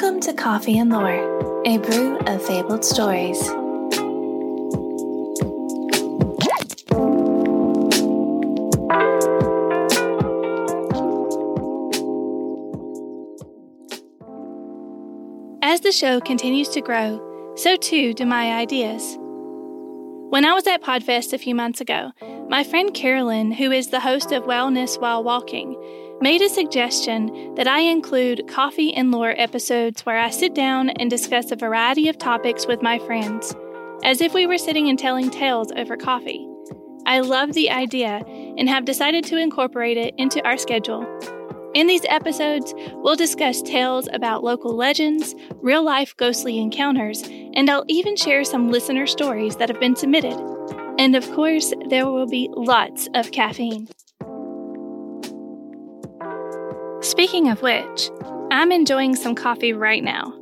Welcome to Coffee and Lore, a brew of fabled stories. As the show continues to grow, so too do my ideas. When I was at Podfest a few months ago, my friend Carolyn, who is the host of Wellness While Walking, made a suggestion that I include coffee and lore episodes where I sit down and discuss a variety of topics with my friends, as if we were sitting and telling tales over coffee. I love the idea and have decided to incorporate it into our schedule. In these episodes, we'll discuss tales about local legends, real life ghostly encounters, and I'll even share some listener stories that have been submitted. And of course, there will be lots of caffeine. Speaking of which, I'm enjoying some coffee right now.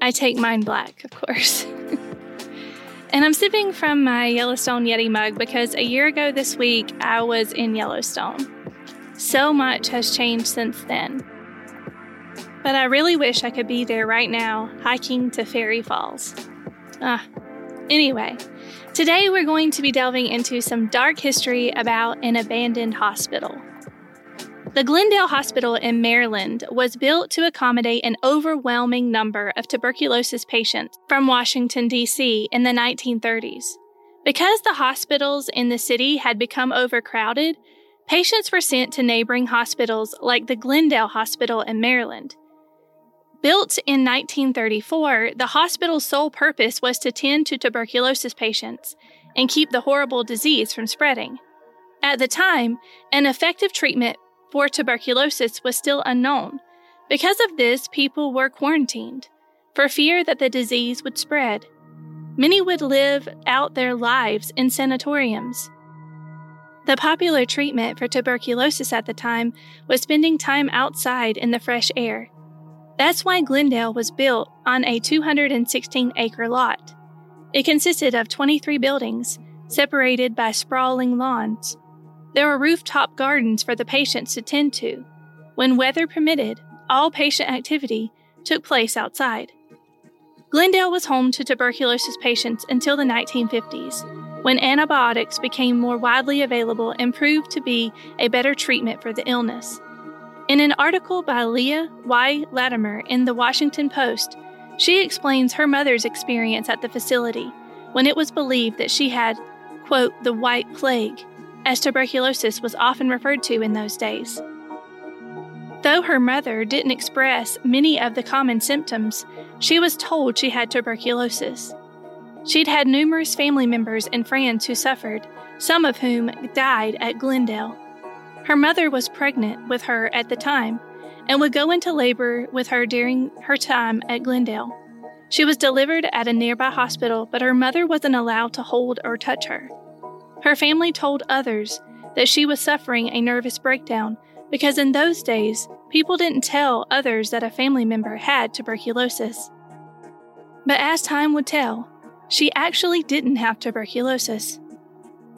I take mine black, of course. and I'm sipping from my Yellowstone Yeti mug because a year ago this week I was in Yellowstone. So much has changed since then. But I really wish I could be there right now, hiking to Fairy Falls. Ah, anyway, today we're going to be delving into some dark history about an abandoned hospital. The Glenn Dale Hospital in Maryland was built to accommodate an overwhelming number of tuberculosis patients from Washington, D.C. in the 1930s. Because the hospitals in the city had become overcrowded, patients were sent to neighboring hospitals like the Glenn Dale Hospital in Maryland. Built in 1934, the hospital's sole purpose was to tend to tuberculosis patients and keep the horrible disease from spreading. At the time, an effective treatment for tuberculosis was still unknown. Because of this, people were quarantined for fear that the disease would spread. Many would live out their lives in sanatoriums. The popular treatment for tuberculosis at the time was spending time outside in the fresh air. That's why Glenn Dale was built on a 216 acre lot. It consisted of 23 buildings, separated by sprawling lawns. There were rooftop gardens for the patients to tend to. When weather permitted, all patient activity took place outside. Glenn Dale was home to tuberculosis patients until the 1950s, when antibiotics became more widely available and proved to be a better treatment for the illness. In an article by Leah Y. Latimer in the Washington Post, she explains her mother's experience at the facility when it was believed that she had, quote, the white plague, as tuberculosis was often referred to in those days. Though her mother didn't express many of the common symptoms, she was told she had tuberculosis. She'd had numerous family members and friends who suffered, some of whom died at Glenn Dale. Her mother was pregnant with her at the time and would go into labor with her during her time at Glenn Dale. She was delivered at a nearby hospital, but her mother wasn't allowed to hold or touch her. Her family told others that she was suffering a nervous breakdown because in those days, people didn't tell others that a family member had tuberculosis. But as time would tell, she actually didn't have tuberculosis.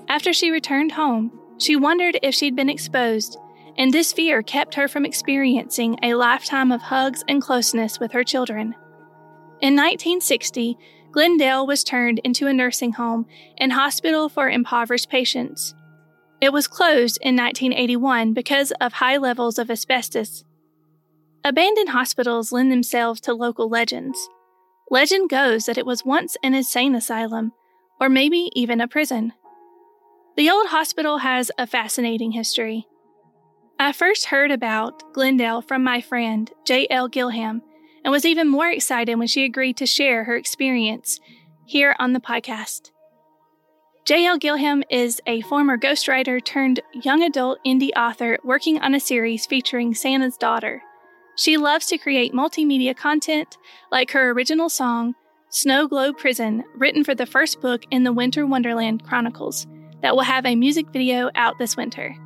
After she returned home, she wondered if she'd been exposed, and this fear kept her from experiencing a lifetime of hugs and closeness with her children. In 1960, Glenn Dale was turned into a nursing home and hospital for impoverished patients. It was closed in 1981 because of high levels of asbestos. Abandoned hospitals lend themselves to local legends. Legend goes that it was once an insane asylum, or maybe even a prison. The old hospital has a fascinating history. I first heard about Glenn Dale from my friend, J.L. Gillham, and was even more excited when she agreed to share her experience here on the podcast. J.L. Gillham is a former ghostwriter turned young adult indie author working on a series featuring Santa's daughter. She loves to create multimedia content like her original song, Snow Globe Prison, written for the first book in the Winter Wonderland Chronicles, that will have a music video out this winter.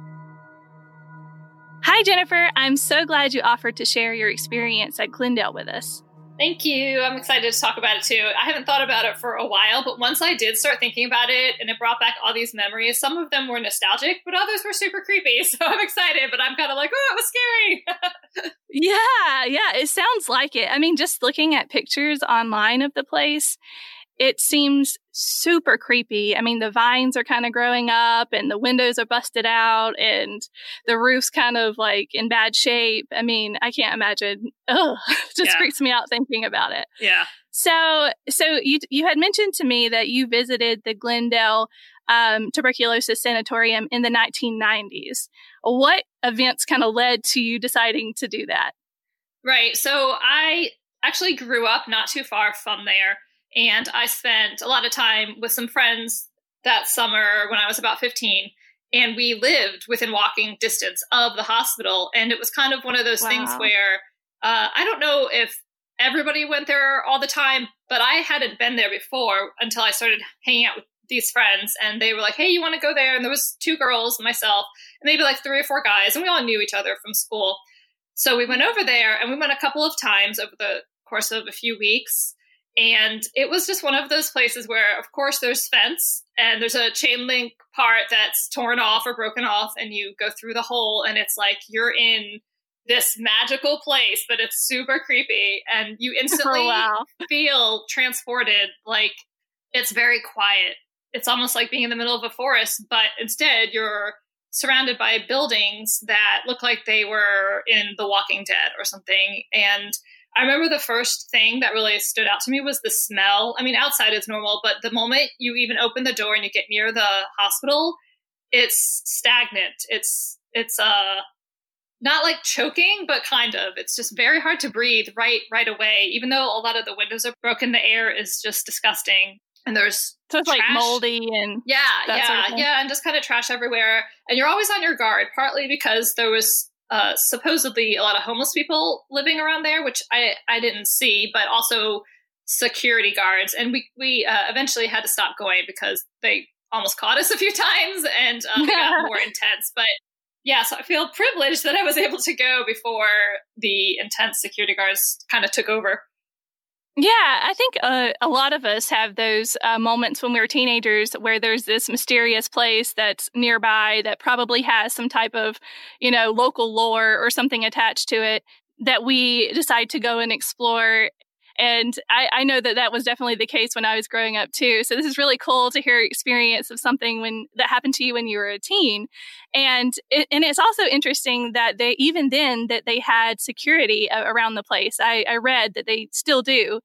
Hi, Jennifer. I'm so glad you offered to share your experience at Glenn Dale with us. Thank you. I'm excited to talk about it too. I haven't thought about it for a while, but once I did start thinking about it and it brought back all these memories, some of them were nostalgic, but others were super creepy. So I'm excited, but I'm kind of like, oh, it was scary. Yeah, yeah, it sounds like it. I mean, just looking at pictures online of the place, it seems super creepy. I mean, the vines are kind of growing up and the windows are busted out and the roof's kind of like in bad shape. I mean, I can't imagine. Ugh, just yeah. freaks me out thinking about it. Yeah. So, so you you had mentioned to me that you visited the Glenn Dale um, tuberculosis sanatorium in the 1990s. What events kind of led to you deciding to do that? Right. So I actually grew up not too far from there. And I spent a lot of time with some friends that summer when I was about 15. And we lived within walking distance of the hospital. And it was kind of one of those wow. things where uh, I don't know if everybody went there all the time, but I hadn't been there before until I started hanging out with these friends. And they were like, hey, you want to go there? And there was two girls, myself, and maybe like three or four guys. And we all knew each other from school. So we went over there and we went a couple of times over the course of a few weeks. And it was just one of those places where, of course, there's fence and there's a chain link part that's torn off or broken off, and you go through the hole, and it's like you're in this magical place, but it's super creepy, and you oh, instantly oh, wow. feel transported. Like it's very quiet. It's almost like being in the middle of a forest, but instead you're surrounded by buildings that look like they were in The Walking Dead or something, and I remember the first thing that really stood out to me was the smell. I mean, outside is normal, but the moment you even open the door and you get near the hospital, it's stagnant. It's it's uh not like choking, but kind of. It's just very hard to breathe right right away. Even though a lot of the windows are broken, the air is just disgusting. And there's so it's trash. like moldy and yeah, yeah, sort of yeah, and just kind of trash everywhere. And you're always on your guard, partly because there was uh, supposedly a lot of homeless people living around there, which I, I didn't see, but also security guards. And we, we uh, eventually had to stop going because they almost caught us a few times and uh, got more intense. But yeah, so I feel privileged that I was able to go before the intense security guards kind of took over. Yeah, I think uh, a lot of us have those uh, moments when we were teenagers where there's this mysterious place that's nearby that probably has some type of, you know, local lore or something attached to it that we decide to go and explore and I, I, know that that was definitely the case when I was growing up too. So this is really cool to hear experience of something when that happened to you when you were a teen. And it, and it's also interesting that they even then that they had security around the place. I, I read that they still do.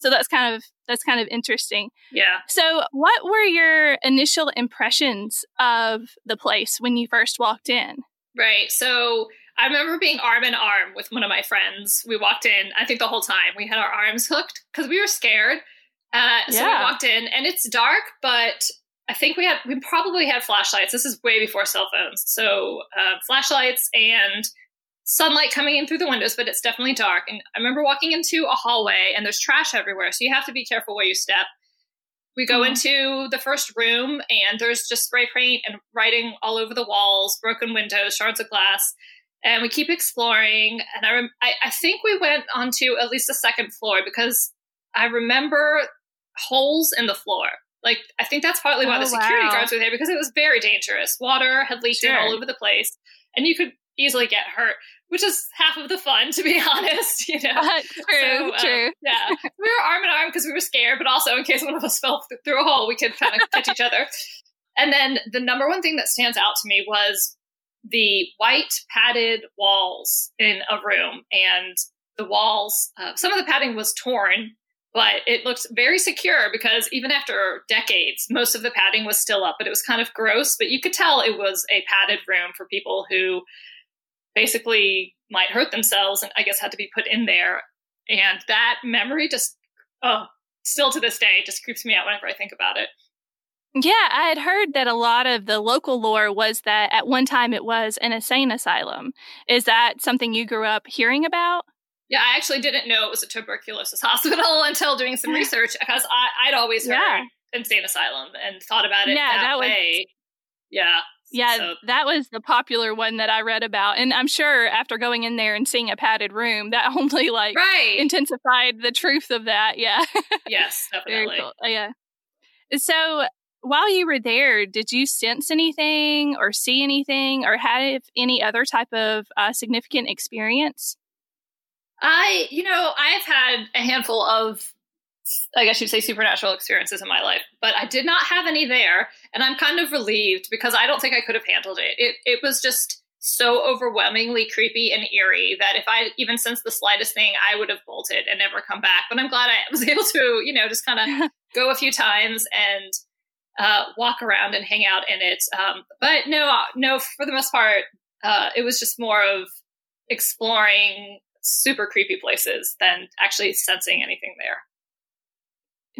So that's kind of that's kind of interesting. Yeah. So what were your initial impressions of the place when you first walked in? Right. So I remember being arm in arm with one of my friends. We walked in, I think the whole time we had our arms hooked because we were scared. Uh, so yeah. we walked in, and it's dark, but I think we had we probably had flashlights. This is way before cell phones, so uh, flashlights and sunlight coming in through the windows, but it's definitely dark. And I remember walking into a hallway, and there's trash everywhere, so you have to be careful where you step. We go mm-hmm. into the first room, and there's just spray paint and writing all over the walls, broken windows, shards of glass and we keep exploring. And I, rem- I, I think we went onto at least the second floor because I remember holes in the floor. Like I think that's partly why oh, the security wow. guards were there because it was very dangerous. Water had leaked sure. in all over the place, and you could easily get hurt, which is half of the fun, to be honest. You know, uh, true, so, uh, true. yeah, we were arm in arm because we were scared, but also in case one of us fell through a hole, we could kind of catch each other. And then the number one thing that stands out to me was the white padded walls in a room and the walls uh, some of the padding was torn but it looked very secure because even after decades most of the padding was still up but it was kind of gross but you could tell it was a padded room for people who basically might hurt themselves and i guess had to be put in there. And that memory just oh still to this day just creeps me out whenever i think about it yeah, I had heard that a lot of the local lore was that at one time it was an insane asylum. Is that something you grew up hearing about? Yeah, I actually didn't know it was a tuberculosis hospital until doing some research because I, would always heard yeah. insane asylum and thought about it yeah, that, that way. Was, yeah. Yeah, so. that was the popular one that I read about. And I'm sure after going in there and seeing a padded room, that only like right. intensified the truth of that. Yeah. Yes, definitely. Cool. Yeah. So while you were there, did you sense anything or see anything or have any other type of uh, significant experience? I, you know, I've had a handful of, I guess you'd say, supernatural experiences in my life, but I did not have any there, and I'm kind of relieved because I don't think I could have handled it. It it was just so overwhelmingly creepy and eerie that if I even sensed the slightest thing, I would have bolted and never come back. But I'm glad I was able to, you know, just kind of go a few times and uh, walk around and hang out in it. Um, but no, no, for the most part, uh, it was just more of exploring super creepy places than actually sensing anything there.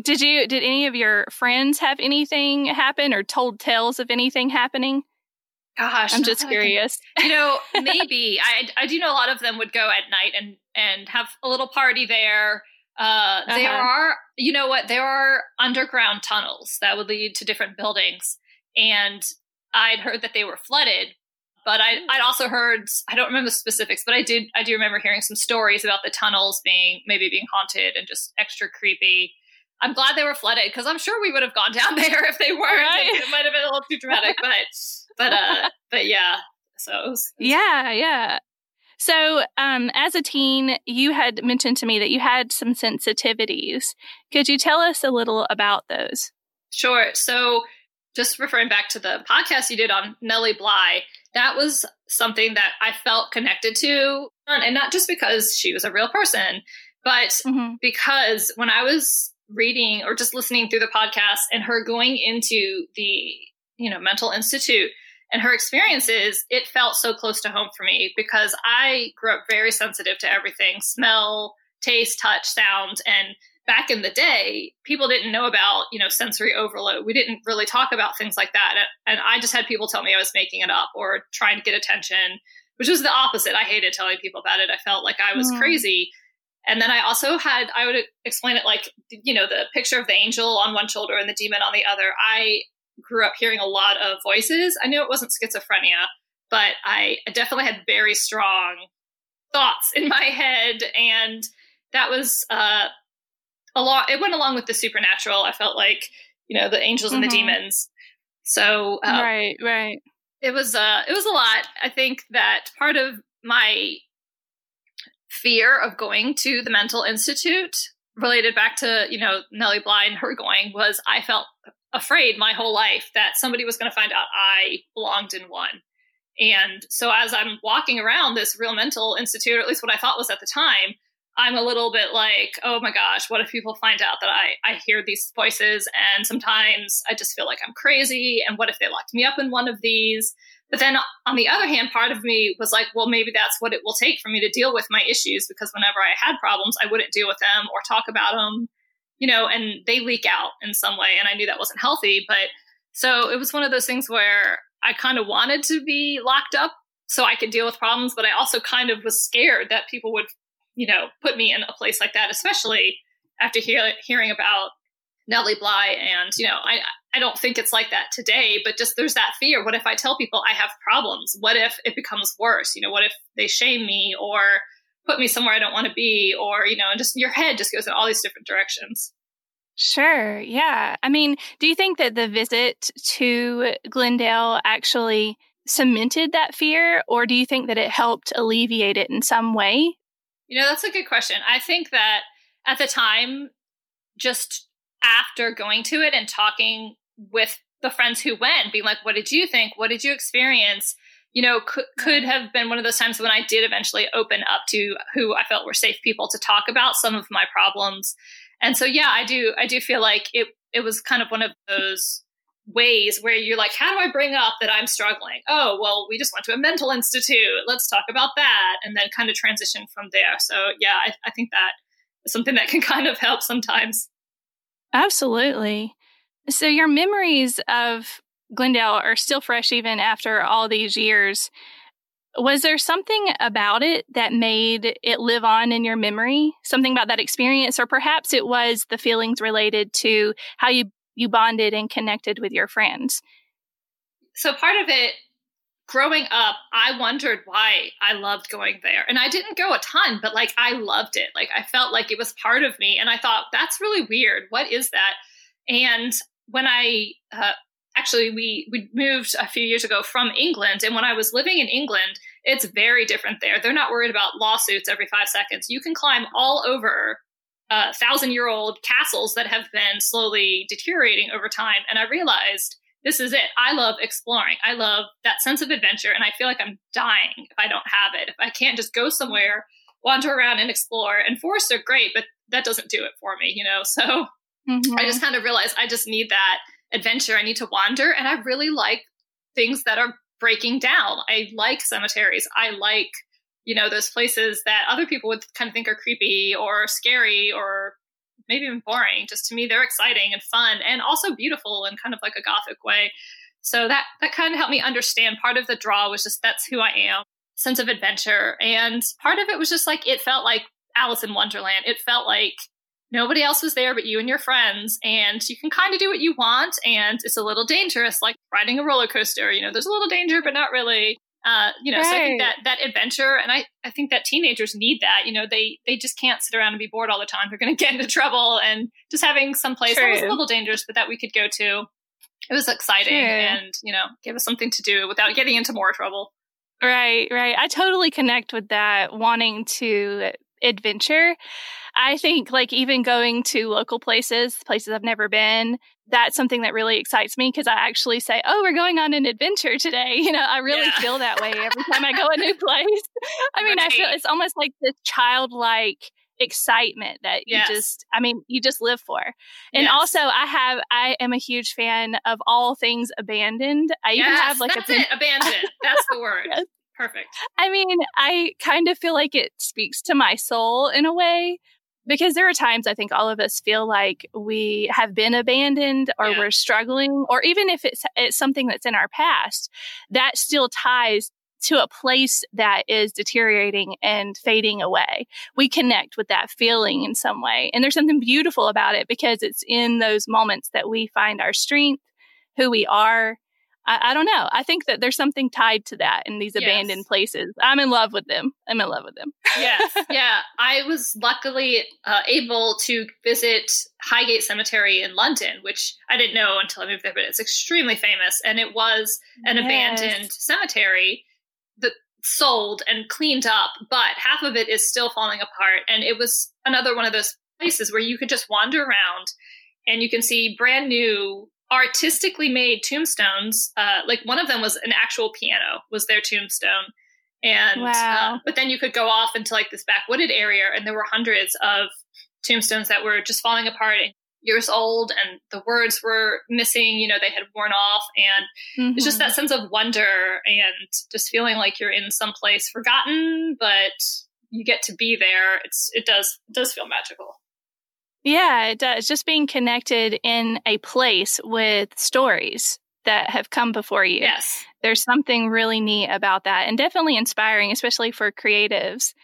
Did you? Did any of your friends have anything happen or told tales of anything happening? Gosh, I'm just curious. you know, maybe I I do know a lot of them would go at night and and have a little party there. Uh, uh-huh. There are, you know what? There are underground tunnels that would lead to different buildings, and I'd heard that they were flooded. But I, I'd also heard, I don't remember the specifics, but I did, I do remember hearing some stories about the tunnels being maybe being haunted and just extra creepy. I'm glad they were flooded because I'm sure we would have gone down there if they weren't. Right. It might have been a little too dramatic, but but uh, but yeah. So it was, it was yeah, yeah. So, um, as a teen, you had mentioned to me that you had some sensitivities. Could you tell us a little about those? Sure. So, just referring back to the podcast you did on Nellie Bly, that was something that I felt connected to, and not just because she was a real person, but mm-hmm. because when I was reading or just listening through the podcast and her going into the you know mental institute and her experiences, it felt so close to home for me because I grew up very sensitive to everything smell, taste, touch, sound. And back in the day, people didn't know about, you know, sensory overload. We didn't really talk about things like that. And I just had people tell me I was making it up or trying to get attention, which was the opposite. I hated telling people about it. I felt like I was mm. crazy. And then I also had, I would explain it like, you know, the picture of the angel on one shoulder and the demon on the other. I grew up hearing a lot of voices. I knew it wasn't schizophrenia, but I definitely had very strong thoughts in my head. And that was uh, a lot, it went along with the supernatural. I felt like, you know, the angels and mm-hmm. the demons. So, uh, right, right. It was, uh, it was a lot. I think that part of my fear of going to the mental institute related back to, you know, Nellie Bly and her going was I felt afraid my whole life that somebody was going to find out I belonged in one. And so as I'm walking around this real mental institute, or at least what I thought was at the time, I'm a little bit like, oh my gosh, what if people find out that I, I hear these voices? And sometimes I just feel like I'm crazy. And what if they locked me up in one of these? But then on the other hand, part of me was like, well, maybe that's what it will take for me to deal with my issues because whenever I had problems, I wouldn't deal with them or talk about them you know, and they leak out in some way. And I knew that wasn't healthy. But so it was one of those things where I kind of wanted to be locked up so I could deal with problems, but I also kind of was scared that people would, you know, put me in a place like that, especially after hear, hearing about Nellie Bly. And, you know, I, I don't think it's like that today, but just there's that fear. What if I tell people I have problems? What if it becomes worse? You know, what if they shame me or put me somewhere I don't want to be, or, you know, and just your head just goes in all these different directions. Sure. Yeah. I mean, do you think that the visit to Glenn Dale actually cemented that fear, or do you think that it helped alleviate it in some way? You know, that's a good question. I think that at the time, just after going to it and talking with the friends who went, being like, what did you think? What did you experience? You know, could, could have been one of those times when I did eventually open up to who I felt were safe people to talk about some of my problems. And so, yeah, I do, I do feel like it, it was kind of one of those ways where you're like, how do I bring up that I'm struggling? Oh, well, we just went to a mental institute. Let's talk about that. And then kind of transition from there. So, yeah, I, I think that is something that can kind of help sometimes. Absolutely. So, your memories of Glenn Dale are still fresh even after all these years. Was there something about it that made it live on in your memory? Something about that experience, or perhaps it was the feelings related to how you you bonded and connected with your friends. So part of it growing up, I wondered why I loved going there. And I didn't go a ton, but like I loved it. Like I felt like it was part of me. And I thought, that's really weird. What is that? And when I uh, actually we we moved a few years ago from England and when I was living in England It's very different there. They're not worried about lawsuits every five seconds. You can climb all over uh, thousand year old castles that have been slowly deteriorating over time. And I realized this is it. I love exploring. I love that sense of adventure. And I feel like I'm dying if I don't have it. If I can't just go somewhere, wander around and explore. And forests are great, but that doesn't do it for me, you know? So mm-hmm. I just kind of realized I just need that adventure. I need to wander. And I really like things that are breaking down. I like cemeteries. I like, you know, those places that other people would kind of think are creepy or scary or maybe even boring. Just to me, they're exciting and fun and also beautiful in kind of like a gothic way. So that that kind of helped me understand. Part of the draw was just that's who I am, sense of adventure, and part of it was just like it felt like Alice in Wonderland. It felt like nobody else was there but you and your friends and you can kind of do what you want and it's a little dangerous like riding a roller coaster you know there's a little danger but not really uh, you know, right. so I think that that adventure, and I, I think that teenagers need that. You know, they they just can't sit around and be bored all the time. They're going to get into trouble, and just having some place True. that was a little dangerous, but that we could go to, it was exciting, True. and you know, give us something to do without getting into more trouble. Right, right. I totally connect with that. Wanting to adventure. I think like even going to local places, places I've never been, that's something that really excites me because I actually say, "Oh, we're going on an adventure today." You know, I really yeah. feel that way every time I go a new place. I mean, right. I feel it's almost like this childlike excitement that you just I mean, you just live for. And yes. also I have I am a huge fan of all things abandoned. I yes, even have like a it, abandoned. That's the word. Perfect. I mean, I kind of feel like it speaks to my soul in a way because there are times I think all of us feel like we have been abandoned or yeah. we're struggling, or even if it's, it's something that's in our past, that still ties to a place that is deteriorating and fading away. We connect with that feeling in some way. And there's something beautiful about it because it's in those moments that we find our strength, who we are, I, I, don't know. I think that there's something tied to that in these yes. abandoned places. I'm in love with them. I'm in love with them. yes. Yeah. I was luckily uh, able to visit Highgate Cemetery in London, which I didn't know until I moved there, but it's extremely famous. And it was an yes. abandoned cemetery that sold and cleaned up, but half of it is still falling apart. And it was another one of those places where you could just wander around and you can see brand new artistically made tombstones. Uh, like one of them was an actual piano, was their tombstone. And uh, wow. uh, but then you could go off into like this backwooded area, and there were hundreds of tombstones that were just falling apart and years old, and the words were missing. You know, they had worn off, and mm-hmm. it's just that sense of wonder and just feeling like you're in some place forgotten, but you get to be there. It's it does it does feel magical. Yeah, it does. Just being connected in a place with stories that have come before you. Yes. There's something really neat about that and definitely inspiring, especially for creatives.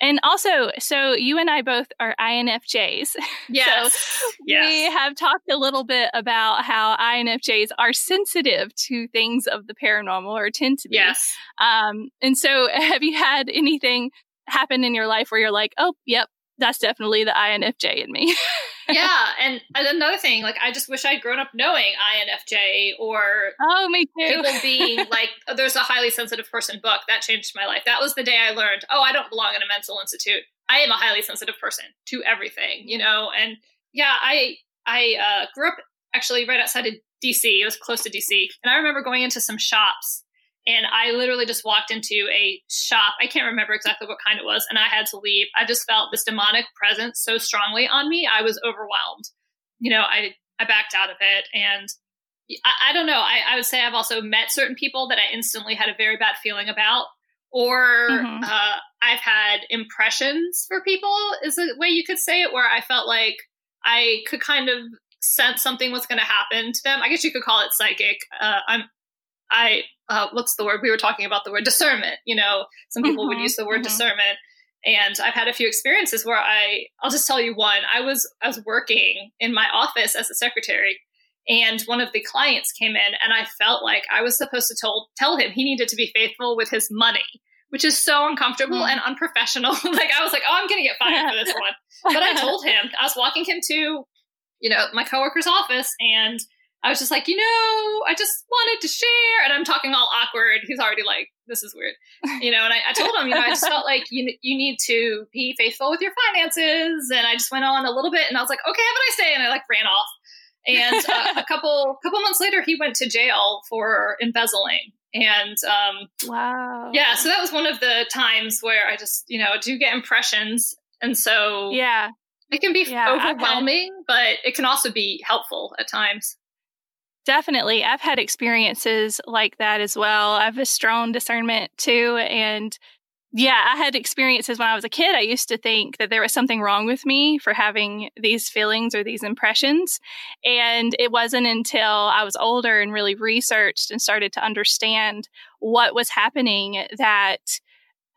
And also, so you and I both are INFJs. Yes. so yes. we have talked a little bit about how INFJs are sensitive to things of the paranormal or tend to be. Yes. Um, and so have you had anything happen in your life where you're like, oh, yep, that's definitely the INFJ in me. yeah, and, and, another thing, like I just wish I'd grown up knowing INFJ or oh, me too. People being like, oh, there's a highly sensitive person book that changed my life. That was the day I learned, oh, I don't belong in a mental institute. I am a highly sensitive person to everything, you know. And yeah, I I uh, grew up actually right outside of DC. It was close to DC, and I remember going into some shops and I literally just walked into a shop. I can't remember exactly what kind it was, and I had to leave. I just felt this demonic presence so strongly on me. I was overwhelmed. You know, I I backed out of it, and I, I don't know. I, I, would say I've also met certain people that I instantly had a very bad feeling about, or mm-hmm. uh, I've had impressions for people. Is a way you could say it, where I felt like I could kind of sense something was going to happen to them. I guess you could call it psychic. Uh, I'm I uh, what's the word we were talking about the word discernment. You know, some people mm-hmm, would use the word mm-hmm. discernment, and I've had a few experiences where I I'll just tell you one. I was I was working in my office as a secretary. And one of the clients came in, and I felt like I was supposed to tell tell him he needed to be faithful with his money, which is so uncomfortable mm. and unprofessional. like I was like, oh, I'm going to get fired for this one. But I told him I was walking him to, you know, my coworker's office, and I was just like, you know, I just wanted to share. And I'm talking all awkward. He's already like, this is weird. You know, and I, I told him, you know, I just felt like you, you need to be faithful with your finances. And I just went on a little bit and I was like, okay, have a nice day. And I like ran off. And uh, a couple couple months later, he went to jail for embezzling. And um, wow, yeah, so that was one of the times where I just you know do get impressions, and so yeah, it can be yeah, overwhelming, but it can also be helpful at times. Definitely. I've had experiences like that as well. I have a strong discernment too. And yeah, I had experiences when I was a kid. I used to think that there was something wrong with me for having these feelings or these impressions. And it wasn't until I was older and really researched and started to understand what was happening that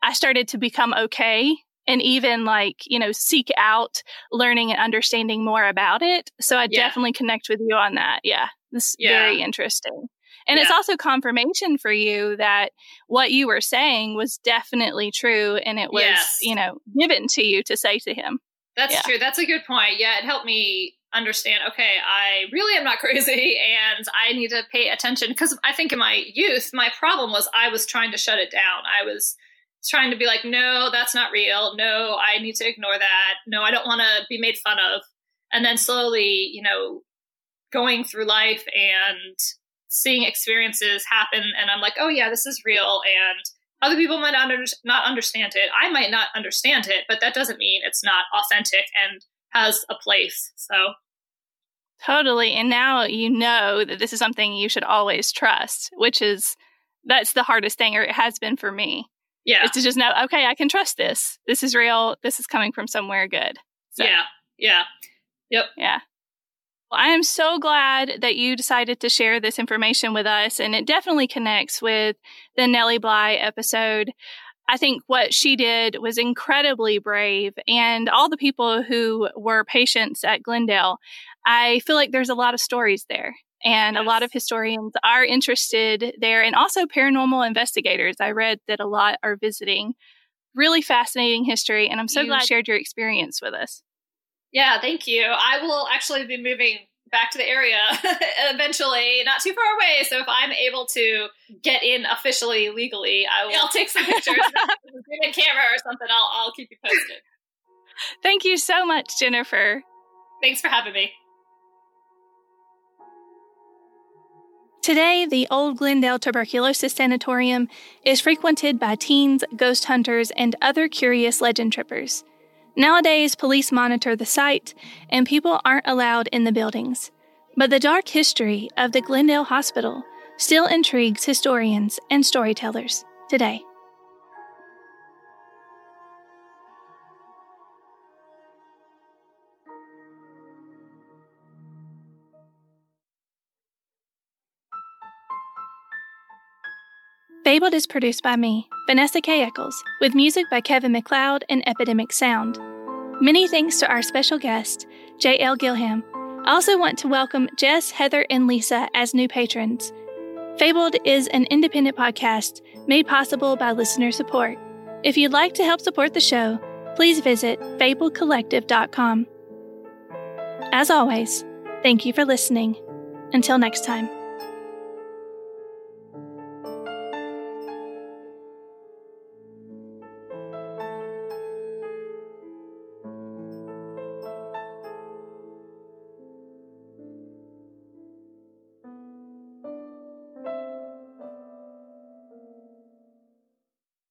I started to become okay and even like, you know, seek out learning and understanding more about it. So I yeah. definitely connect with you on that. Yeah. This yeah. very interesting. And yeah. it's also confirmation for you that what you were saying was definitely true and it was, yes. you know, given to you to say to him. That's yeah. true. That's a good point. Yeah, it helped me understand okay, I really am not crazy and I need to pay attention because I think in my youth, my problem was I was trying to shut it down. I was trying to be like, no, that's not real. No, I need to ignore that. No, I don't want to be made fun of. And then slowly, you know, going through life and seeing experiences happen and i'm like oh yeah this is real and other people might not, under- not understand it. I might not understand it but that doesn't mean it's not authentic and has a place so. Totally and now you know that this is something you should always trust which is that's the hardest thing or it has been for me. Yeah. It's to just know okay i can trust this. This is real. This is coming from somewhere good. So, yeah yeah. Yep. Yeah well, I am so glad that you decided to share this information with us, and it definitely connects with the Nellie Bly episode. I think what she did was incredibly brave, and all the people who were patients at Glenn Dale, I feel like there's a lot of stories there. And yes. a lot of historians are interested there, and also paranormal investigators. I read that a lot are visiting. Really fascinating history, and I'm so you glad you shared your experience with us. Yeah, thank you. I will actually be moving back to the area eventually, not too far away. So if I'm able to get in officially legally, I will I'll take some pictures, in camera or something. I'll I'll keep you posted. Thank you so much, Jennifer. Thanks for having me. Today, the Old Glenn Dale Tuberculosis Sanatorium is frequented by teens, ghost hunters, and other curious legend trippers. Nowadays, police monitor the site and people aren't allowed in the buildings. But the dark history of the Glenn Dale Hospital still intrigues historians and storytellers today. Fabled is produced by me, Vanessa K. Eccles, with music by Kevin MacLeod and Epidemic Sound. Many thanks to our special guest, J.L. Gillham. I also want to welcome Jess, Heather, and Lisa as new patrons. Fabled is an independent podcast made possible by listener support. If you'd like to help support the show, please visit fabledcollective.com. As always, thank you for listening. Until next time.